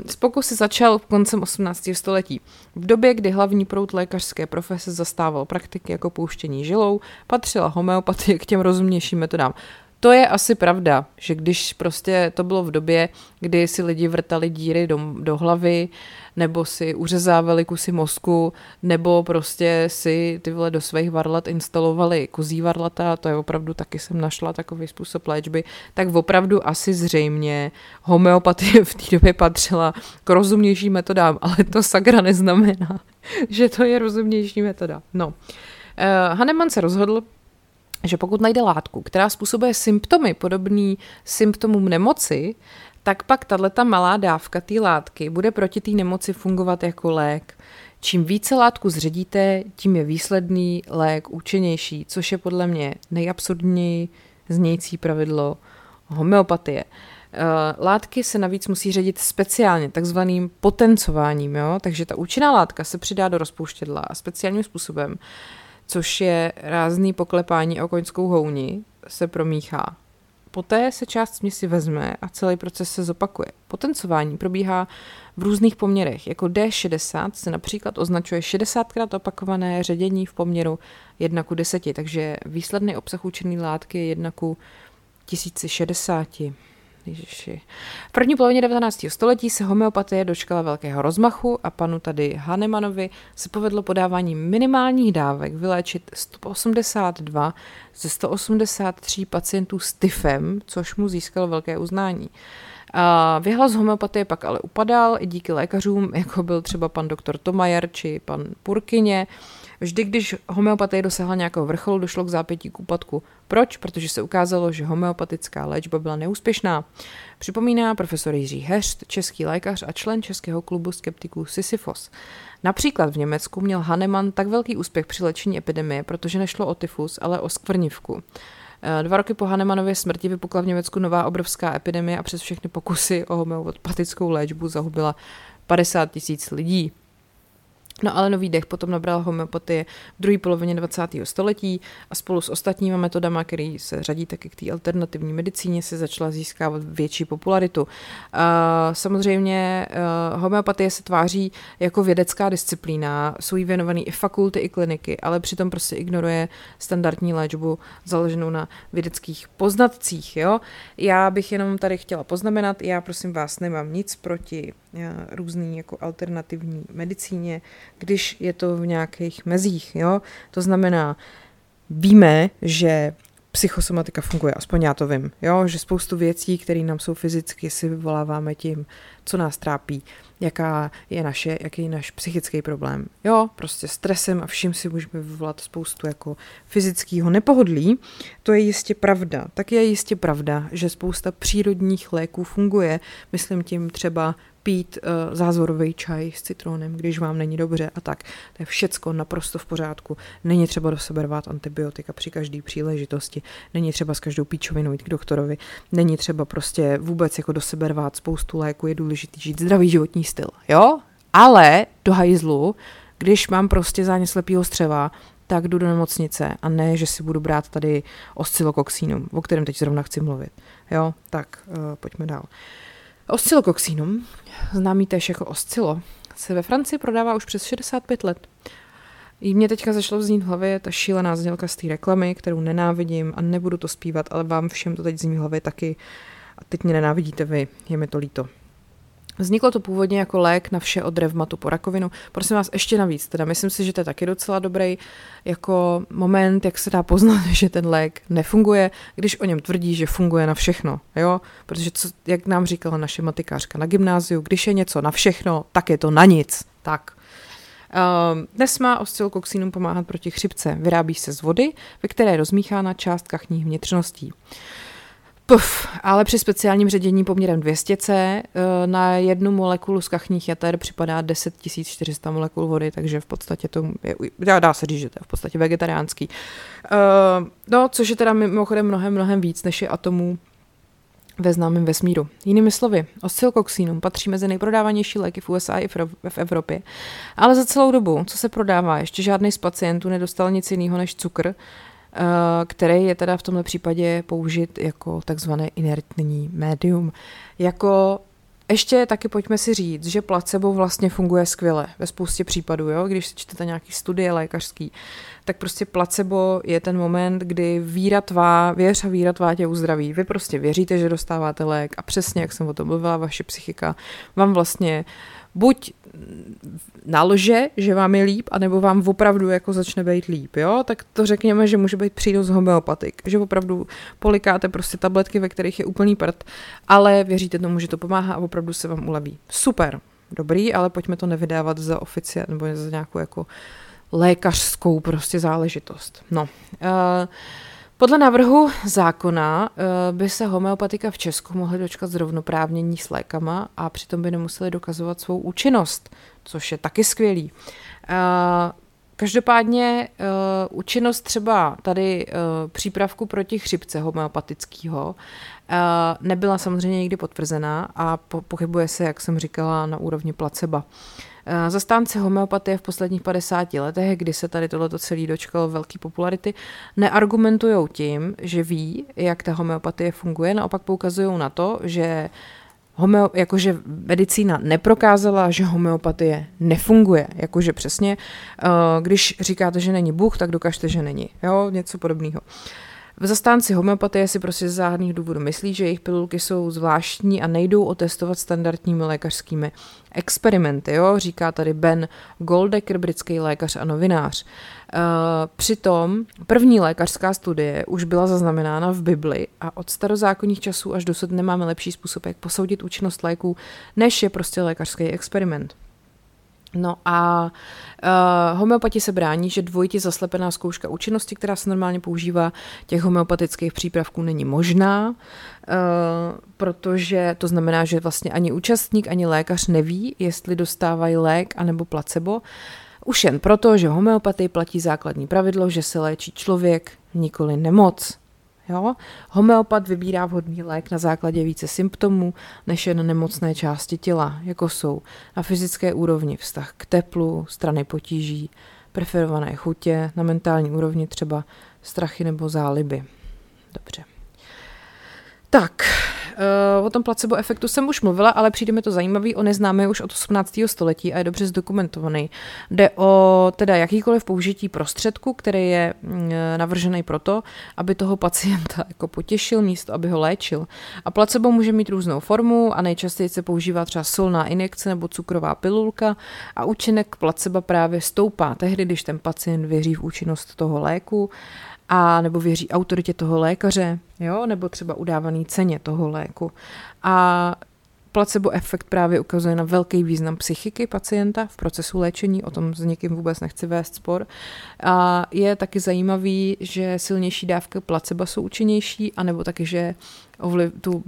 Z pokusy začal v koncem 18. století. V době, kdy hlavní prout lékařské profese zastával praktiky jako pouštění žilou, patřila homeopatie k těm rozumnějším metodám. To je asi pravda, že když prostě to bylo v době, kdy si lidi vrtali díry do, do hlavy, nebo si uřezávali kusy mozku, nebo prostě si ty vole do svých varlat instalovali kozí varlata, to je opravdu taky jsem našla takový způsob léčby, tak opravdu asi zřejmě homeopatie v té době patřila k rozumnějším metodám, ale to sakra neznamená, že to je rozumnější metoda. No. Uh, Hahnemann se rozhodl, že pokud najde látku, která způsobuje symptomy podobný symptomům nemoci, tak pak tato malá dávka té látky bude proti té nemoci fungovat jako lék. Čím více látku zředíte, tím je výsledný lék účinnější, což je podle mě nejabsurdněji znějící pravidlo homeopatie. Eh, látky se navíc musí ředit speciálně, takzvaným potencováním, jo? takže ta účinná látka se přidá do rozpouštědla a speciálním způsobem což je rázný poklepání o koňskou houni, se promíchá. Poté se část směsi vezme a celý proces se zopakuje. Potencování probíhá v různých poměrech. Jako D60 se například označuje 60krát opakované ředění v poměru 1 ku 10, takže výsledný obsah účinné látky je 1 ku 1060. Ježiši. V první polovině 19. století se homeopatie dočkala velkého rozmachu a panu tady Hahnemanovi se povedlo podávání minimálních dávek vyléčit 182 ze 183 pacientů s tyfem, což mu získalo velké uznání. A vyhlas homeopatie pak ale upadal i díky lékařům, jako byl třeba pan doktor Tomajer či pan Purkyně. Vždy, když homeopatie dosáhla nějakého vrcholu, došlo k zápětí k úpadku. Proč? Protože se ukázalo, že homeopatická léčba byla neúspěšná. Připomíná profesor Jiří Heřt, český lékař a člen Českého klubu skeptiků Sisyfos. Například v Německu měl Hahnemann tak velký úspěch při léčení epidemie, protože nešlo o tyfus, ale o skvrnivku. Eh, dva roky po Hahnemanově smrti vypukla v Německu nová obrovská epidemie a přes všechny pokusy o homeopatickou léčbu zahubila 50 tisíc lidí. No ale nový dech potom nabral homeopatie v druhé polovině 20. století a spolu s ostatními metodami, které se řadí taky k té alternativní medicíně, se začala získávat větší popularitu. Samozřejmě homeopatie se tváří jako vědecká disciplína, jsou jí věnovaný i fakulty, i kliniky, ale přitom prostě ignoruje standardní léčbu založenou na vědeckých poznatcích. Jo? Já bych jenom tady chtěla poznamenat, já prosím vás nemám nic proti různý jako alternativní medicíně, když je to v nějakých mezích. Jo? To znamená, víme, že psychosomatika funguje, aspoň já to vím, jo? že spoustu věcí, které nám jsou fyzicky, si vyvoláváme tím, co nás trápí, jaká je naše, jaký je náš psychický problém. Jo, prostě stresem a vším si můžeme vyvolat spoustu jako fyzického nepohodlí. To je jistě pravda. Tak je jistě pravda, že spousta přírodních léků funguje. Myslím tím třeba pít uh, zázorový čaj s citronem, když vám není dobře a tak. To je všecko naprosto v pořádku. Není třeba do sebe rvát antibiotika při každé příležitosti. Není třeba s každou píčovinou jít k doktorovi. Není třeba prostě vůbec jako do sebe rvát spoustu léku. Je důležité žít zdravý životní styl. Jo? Ale do hajzlu, když mám prostě zánět slepýho střeva, tak jdu do nemocnice a ne, že si budu brát tady oscilokoxínum, o kterém teď zrovna chci mluvit. Jo, tak uh, pojďme dál. Oscilokoxínum, známý též jako oscilo, se ve Francii prodává už přes 65 let. I mě teďka zašlo znít v hlavě ta šílená znělka z té reklamy, kterou nenávidím a nebudu to zpívat, ale vám všem to teď zní v hlavě taky a teď mě nenávidíte vy, je mi to líto. Vzniklo to původně jako lék na vše od revmatu po rakovinu. Prosím vás ještě navíc, teda myslím si, že to je taky docela dobrý jako moment, jak se dá poznat, že ten lék nefunguje, když o něm tvrdí, že funguje na všechno, jo? Protože co, jak nám říkala naše matikářka na gymnáziu, když je něco na všechno, tak je to na nic. Tak. Uh, dnes má oscilkoxinum pomáhat proti chřipce. Vyrábí se z vody, ve které je rozmíchána část kachních vnitřností. Puf, ale při speciálním ředění poměrem 200C eh, na jednu molekulu z kachních jater připadá 10 400 molekul vody, takže v podstatě to je, dá se říct, že to je v podstatě vegetariánský. Uh, no, což je teda mimochodem mnohem, mnohem víc, než je atomů ve známém vesmíru. Jinými slovy, oscilkoxínum patří mezi nejprodávanější léky v USA i v Evropě, ale za celou dobu, co se prodává, ještě žádný z pacientů nedostal nic jiného než cukr, Eh, který je teda v tomhle případě použit jako takzvané inertní médium. Jako ještě taky pojďme si říct, že placebo vlastně funguje skvěle ve spoustě případů, jo? když si čtete nějaký studie lékařský, tak prostě placebo je ten moment, kdy víra tvá, věř a víra tvá tě uzdraví. Vy prostě věříte, že dostáváte lék a přesně, jak jsem o tom mluvila, vaše psychika vám vlastně buď nalože, že vám je líp, anebo vám opravdu jako začne být líp, jo, tak to řekněme, že může být přínos homeopatik, že opravdu polikáte prostě tabletky, ve kterých je úplný prd, ale věříte tomu, že to pomáhá a opravdu se vám uleví. Super, dobrý, ale pojďme to nevydávat za oficiál nebo za nějakou jako lékařskou prostě záležitost. No, uh, podle návrhu zákona uh, by se homeopatika v Česku mohly dočkat zrovnoprávnění s lékama a přitom by nemuseli dokazovat svou účinnost, což je taky skvělý. Uh, Každopádně uh, účinnost třeba tady přípravku proti chřipce homeopatického nebyla samozřejmě nikdy potvrzená a po- pochybuje se, jak jsem říkala, na úrovni placebo. Eh, zastánci homeopatie v posledních 50 letech, kdy se tady tohleto celý dočkalo velký popularity, neargumentují tím, že ví, jak ta homeopatie funguje, naopak poukazují na to, že homeo, jakože medicína neprokázala, že homeopatie nefunguje. Jakože přesně, eh, když říkáte, že není Bůh, tak dokažte, že není. Jo, něco podobného. V zastánci homeopatie si prostě z záhadných důvodů myslí, že jejich pilulky jsou zvláštní a nejdou otestovat standardními lékařskými experimenty, jo? říká tady Ben Goldecker, britský lékař a novinář. Uh, přitom první lékařská studie už byla zaznamenána v Bibli a od starozákonních časů až dosud nemáme lepší způsob, jak posoudit účinnost léků, než je prostě lékařský experiment. No a uh, homeopati se brání, že dvojitě zaslepená zkouška účinnosti, která se normálně používá těch homeopatických přípravků, není možná, uh, protože to znamená, že vlastně ani účastník, ani lékař neví, jestli dostávají lék anebo placebo, už jen proto, že homeopatii platí základní pravidlo, že se léčí člověk, nikoli nemoc. Jo? Homeopat vybírá vhodný lék na základě více symptomů než jen nemocné části těla, jako jsou na fyzické úrovni vztah k teplu, strany potíží, preferované chutě, na mentální úrovni třeba strachy nebo záliby. Dobře. Tak, o tom placebo efektu jsem už mluvila, ale přijde mi to zajímavý, on je známý už od 18. století a je dobře zdokumentovaný. Jde o teda jakýkoliv použití prostředku, který je uh, navržený proto, aby toho pacienta jako potěšil místo, aby ho léčil. A placebo může mít různou formu a nejčastěji se používá třeba solná injekce nebo cukrová pilulka a účinek placebo právě stoupá tehdy, když ten pacient věří v účinnost toho léku a nebo věří autoritě toho lékaře, jo, nebo třeba udávaný ceně toho léku. A placebo efekt právě ukazuje na velký význam psychiky pacienta v procesu léčení, o tom s někým vůbec nechci vést spor. A je taky zajímavý, že silnější dávky placebo jsou účinnější, anebo taky, že ovliv, tu,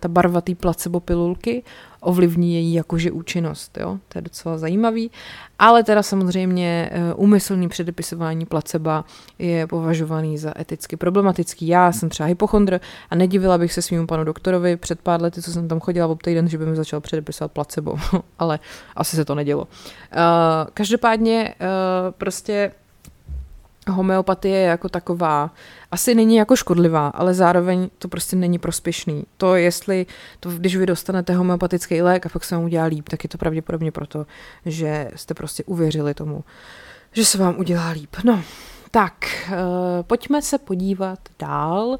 ta barva té placebo pilulky ovlivní její jakože účinnost. Jo? To je docela zajímavý. Ale teda samozřejmě eh, úmyslný předepisování placeba je považovaný za eticky problematický. Já jsem třeba hypochondr a nedivila bych se svým panu doktorovi před pár lety, co jsem tam chodila ob týden, že by mi začal předepisovat placebo, ale asi se to nedělo. Uh, každopádně uh, prostě homeopatie jako taková asi není jako škodlivá, ale zároveň to prostě není prospěšný. To jestli, to, když vy dostanete homeopatický lék a pak se vám udělá líp, tak je to pravděpodobně proto, že jste prostě uvěřili tomu, že se vám udělá líp. No, tak, uh, pojďme se podívat dál.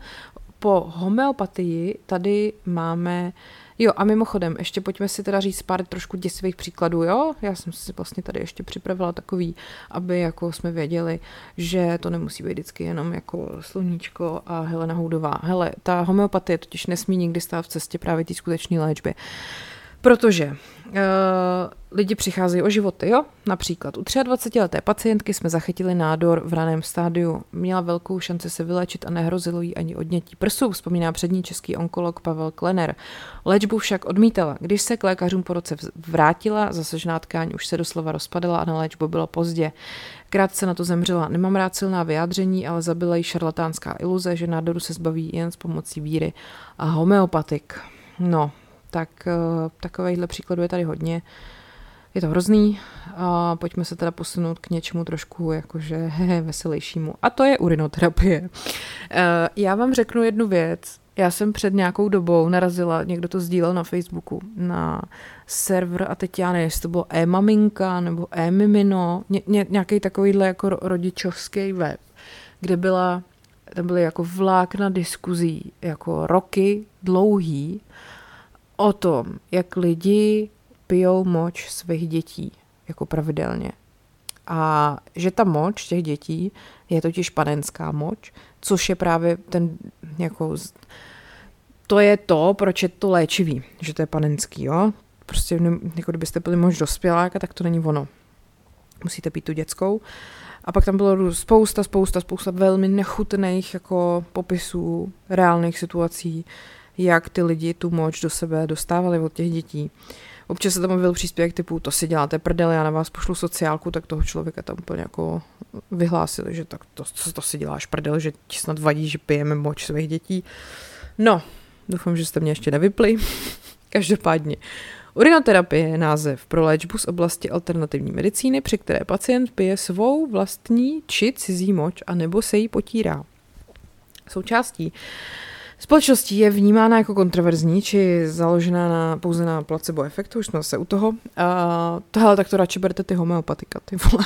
Po homeopatii tady máme uh, Jo, a mimochodem, ještě pojďme si teda říct pár trošku děsivých příkladů, jo? Já jsem si vlastně tady ještě připravila takový, aby jako jsme věděli, že to nemusí být vždycky jenom jako sluníčko a Helena Houdová. Hele, ta homeopatie totiž nesmí nikdy stát v cestě právě té skutečné léčby. Protože uh, lidi přicházejí o životy, jo? Například u 23-leté pacientky jsme zachytili nádor v raném stádiu. Měla velkou šanci se vylečit a nehrozilo jí ani odnětí prsu, vzpomíná přední český onkolog Pavel Klener. Léčbu však odmítala. Když se k lékařům po roce vrátila, zasažená tkáň už se doslova rozpadala a na léčbu bylo pozdě. Krátce na to zemřela. Nemám rád silná vyjádření, ale zabila jí šarlatánská iluze, že nádoru se zbaví jen s pomocí víry a homeopatik. No, tak uh, takovýchhle příkladů je tady hodně. Je to hrozný a pojďme se teda posunout k něčemu trošku jakože hehe, veselějšímu. A to je urinoterapie. Uh, já vám řeknu jednu věc. Já jsem před nějakou dobou narazila, někdo to sdílel na Facebooku, na server a teď já nevím, jestli to bylo e-maminka nebo e-mimino, ně, ně, nějaký takovýhle jako rodičovský web, kde byla, tam byly jako vlákna diskuzí, jako roky dlouhý, o tom, jak lidi pijou moč svých dětí jako pravidelně. A že ta moč těch dětí je totiž panenská moč, což je právě ten jako to je to, proč je to léčivý, že to je panenský, jo. Prostě jako kdybyste pili moč dospěláka, tak to není ono. Musíte pít tu dětskou. A pak tam bylo spousta, spousta, spousta velmi nechutných jako popisů reálných situací, jak ty lidi tu moč do sebe dostávali od těch dětí. Občas se tam byl příspěvek typu, to si děláte prdel, já na vás pošlu sociálku, tak toho člověka tam úplně jako vyhlásili, že tak to, to, to si děláš prdel, že ti snad vadí, že pijeme moč svých dětí. No, doufám, že jste mě ještě nevypli. Každopádně, Urinoterapie je název pro léčbu z oblasti alternativní medicíny, při které pacient pije svou vlastní či cizí moč a nebo se jí potírá. Součástí Společností je vnímána jako kontroverzní, či založená na, pouze na placebo efektu, už jsme zase u toho. A tohle tak to radši berte ty homeopatika, ty vole.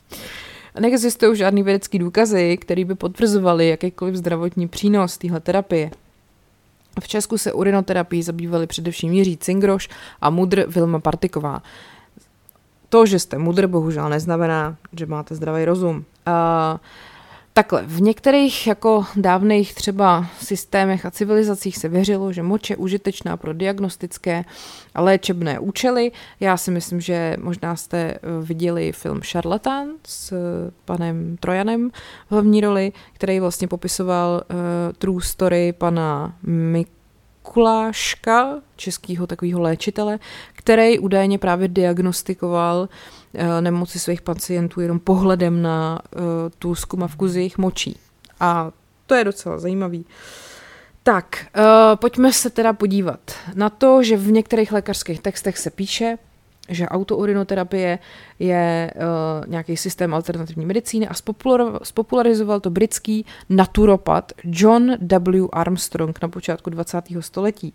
Neexistují žádný vědecký důkazy, které by potvrzovaly jakýkoliv zdravotní přínos téhle terapie. V Česku se urinoterapii zabývali především Jiří Cingroš a mudr Vilma Partiková. To, že jste mudr, bohužel neznamená, že máte zdravý rozum. Uh, Takhle, v některých jako dávných třeba systémech a civilizacích se věřilo, že moč je užitečná pro diagnostické a léčebné účely. Já si myslím, že možná jste eh, viděli film Charlatan s eh, panem Trojanem v hlavní roli, který vlastně popisoval uh, true story pana Mikuláška, českého takového léčitele, který údajně právě diagnostikoval Eh, nemoci svých pacientů jenom pohledem na uh, tu zkumavku z jejich močí. A to je docela zajímavý. Tak, uh, pojďme se teda podívat na to, že v některých lékařských textech se píše, že autourinoterapie je uh, nějaký systém alternativní medicíny a spopularizoval to britský naturopat John W. Armstrong na počátku 20. století.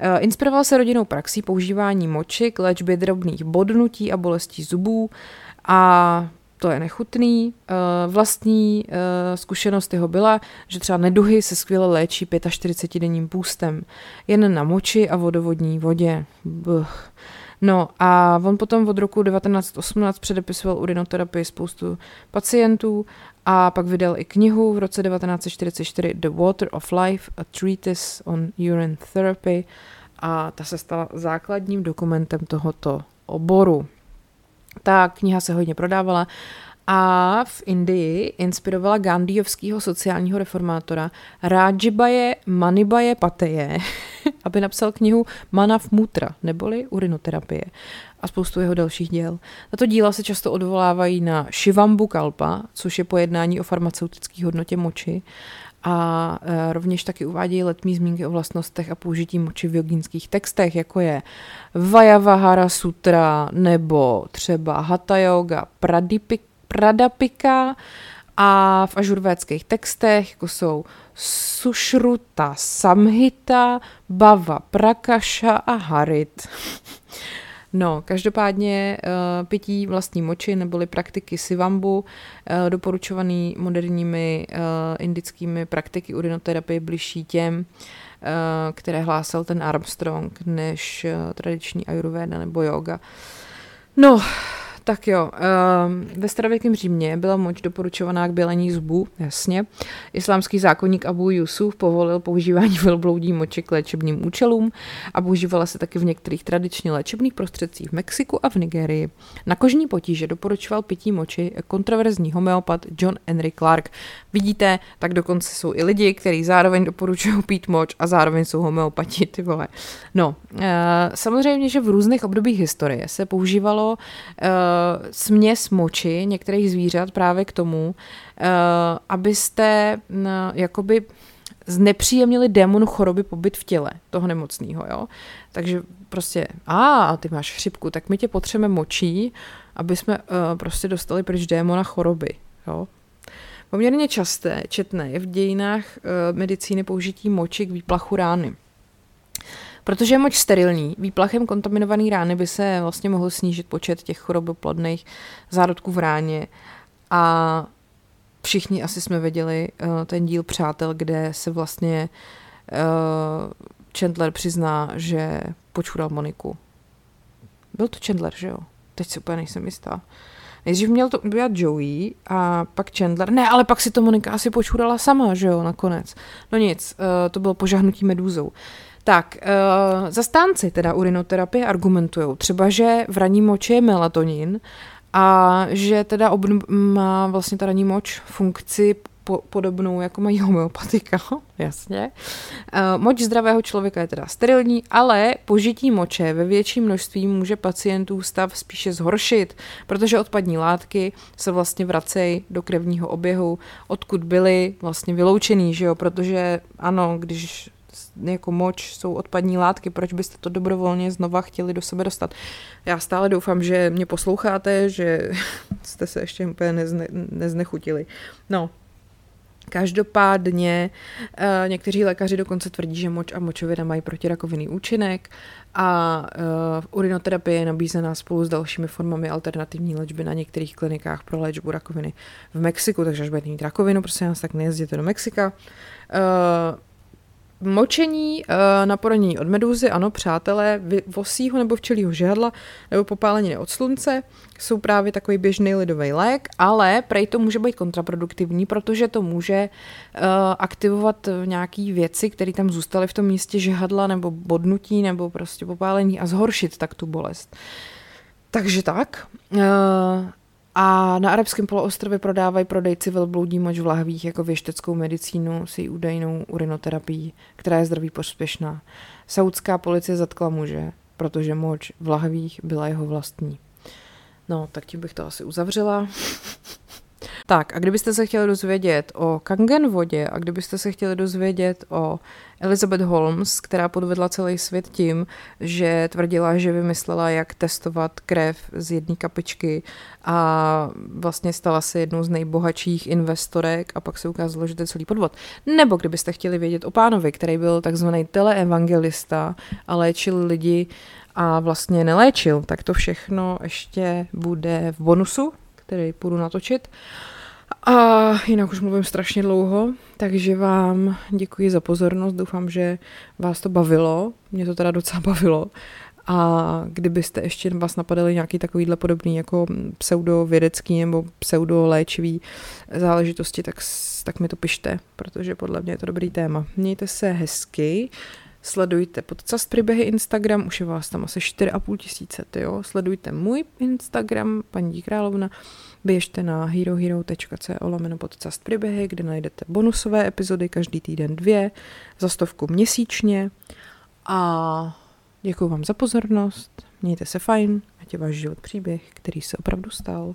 Uh, inspiroval se rodinnou praxí používání moči k léčbě drobných bodnutí a bolestí zubů a to je nechutný. Uh, vlastní zkušenost jeho byla, že třeba neduhy se skvěle léčí 45-denním půstem, jen na moči a vodovodní vodě. Buch. No a on potom od roku 1918 předepisoval urinoterapii spoustu pacientů a pak vydal i knihu v roce 1944 The Water of Life, a treatise on urine therapy a ta se stala základním dokumentem tohoto oboru. Ta kniha se hodně prodávala a v Indii inspirovala Gandhiovského sociálního reformátora Rajibaje Manibaje Pateje, aby napsal knihu Manav Mutra, neboli urinoterapie a spoustu jeho dalších děl. Tato díla se často odvolávají na Shivambu Kalpa, což je pojednání o farmaceutické hodnotě moči a e, rovněž taky uvádějí letní zmínky o vlastnostech a použití moči v jogínských textech, jako je Vajavahara Sutra nebo třeba Hatha Yoga Pradipika Pradapika a v ažurvédských textech, jako jsou Sušruta Samhita, Bava Prakaša a Harit. No, každopádně uh, pití vlastní moči neboli praktiky sivambu, uh, doporučovaný moderními uh, indickými praktiky urinoterapie bližší těm, které hlásal ten Armstrong, než tradiční ayurveda nebo yoga. No, tak jo, uh, ve starověkém Římě byla moč doporučovaná k bělení zubů, jasně. Islámský zákonník Abu Yusuf povolil používání velbloudí moči k léčebným účelům a používala se taky v některých tradičně léčebných prostředcích v Mexiku a v Nigerii. Na kožní potíže doporučoval pití moči kontroverzní homeopat John Henry Clark. Vidíte, tak dokonce jsou i lidi, kteří zároveň doporučují pít moč a zároveň jsou homeopati, ty vole. No, uh, samozřejmě, že v různých obdobích historie se používalo uh, směs moči některých zvířat právě k tomu, uh, abyste uh, jakoby znepříjemnili démonu choroby pobyt v těle toho nemocného, jo. Takže prostě, a ty máš chřipku, tak my tě potřebujeme močí, aby jsme uh, prostě dostali pryč démona choroby, jo. Poměrně časté, četné je v dějinách uh, medicíny použití moči k výplachu rány. Protože je moč sterilní, výplachem kontaminované rány by se vlastně mohl snížit počet těch choroboplodných zárodků v ráně a všichni asi jsme viděli uh, ten díl Přátel, kde se vlastně uh, Chandler přizná, že počural Moniku. Byl to Chandler, že jo? Teď si úplně nejsem jistá. Nejdřív měl to udělat Joey a pak Chandler. Ne, ale pak si to Monika asi počurala sama, že jo, nakonec. No nic, uh, to bylo požahnutí medúzou. Tak, uh, zastánci teda urinoterapie argumentují třeba, že v raní moči je melatonin a že teda obn- má vlastně ta raní moč funkci po- podobnou, jako mají homeopatika, jasně. Uh, moč zdravého člověka je teda sterilní, ale požití moče ve větším množství může pacientů stav spíše zhoršit, protože odpadní látky se vlastně vracejí do krevního oběhu, odkud byly vlastně vyloučený, že jo, protože ano, když jako moč jsou odpadní látky, proč byste to dobrovolně znova chtěli do sebe dostat. Já stále doufám, že mě posloucháte, že jste se ještě úplně nezne, neznechutili. No, Každopádně uh, někteří lékaři dokonce tvrdí, že moč a močovina mají protirakovinný účinek a uh, urinoterapie je nabízená spolu s dalšími formami alternativní léčby na některých klinikách pro léčbu rakoviny v Mexiku, takže až budete mít rakovinu, prosím vás, tak nejezděte do Mexika. Uh, Močení uh, na poranění od medúzy, ano, přátelé, vosího nebo včelího žehadla nebo popáleniny od slunce jsou právě takový běžný lidový lék, ale prej to může být kontraproduktivní, protože to může uh, aktivovat nějaké věci, které tam zůstaly v tom místě žehadla nebo bodnutí nebo prostě popálení a zhoršit tak tu bolest. Takže tak. Uh, a na arabském poloostrově prodávají prodejci velbloudí moč v lahvích jako věšteckou medicínu s její údajnou urinoterapii, která je zdraví prospěšná. Saudská policie zatkla muže, protože moč v lahvích byla jeho vlastní. No, tak tím bych to asi uzavřela. Tak a kdybyste se chtěli dozvědět o Kangen vodě a kdybyste se chtěli dozvědět o Elizabeth Holmes, která podvedla celý svět tím, že tvrdila, že vymyslela, jak testovat krev z jedné kapičky a vlastně stala se jednou z nejbohatších investorek a pak se ukázalo, že to je celý podvod. Nebo kdybyste chtěli vědět o pánovi, který byl takzvaný teleevangelista a léčil lidi a vlastně neléčil, tak to všechno ještě bude v bonusu, který půjdu natočit. A jinak už mluvím strašně dlouho, takže vám děkuji za pozornost, doufám, že vás to bavilo, mě to teda docela bavilo. A kdybyste ještě vás napadali nějaký takovýhle podobný jako pseudovědecký nebo pseudoléčivý záležitosti, tak, tak mi to pište, protože podle mě je to dobrý téma. Mějte se hezky, Sledujte podcast příběhy Instagram, už je vás tam asi 4,5 tisíce, jo. Sledujte můj Instagram, paní Královna, běžte na herohero.co lomeno podcast příběhy, kde najdete bonusové epizody každý týden dvě, za stovku měsíčně a děkuji vám za pozornost, mějte se fajn, ať je váš život příběh, který se opravdu stal.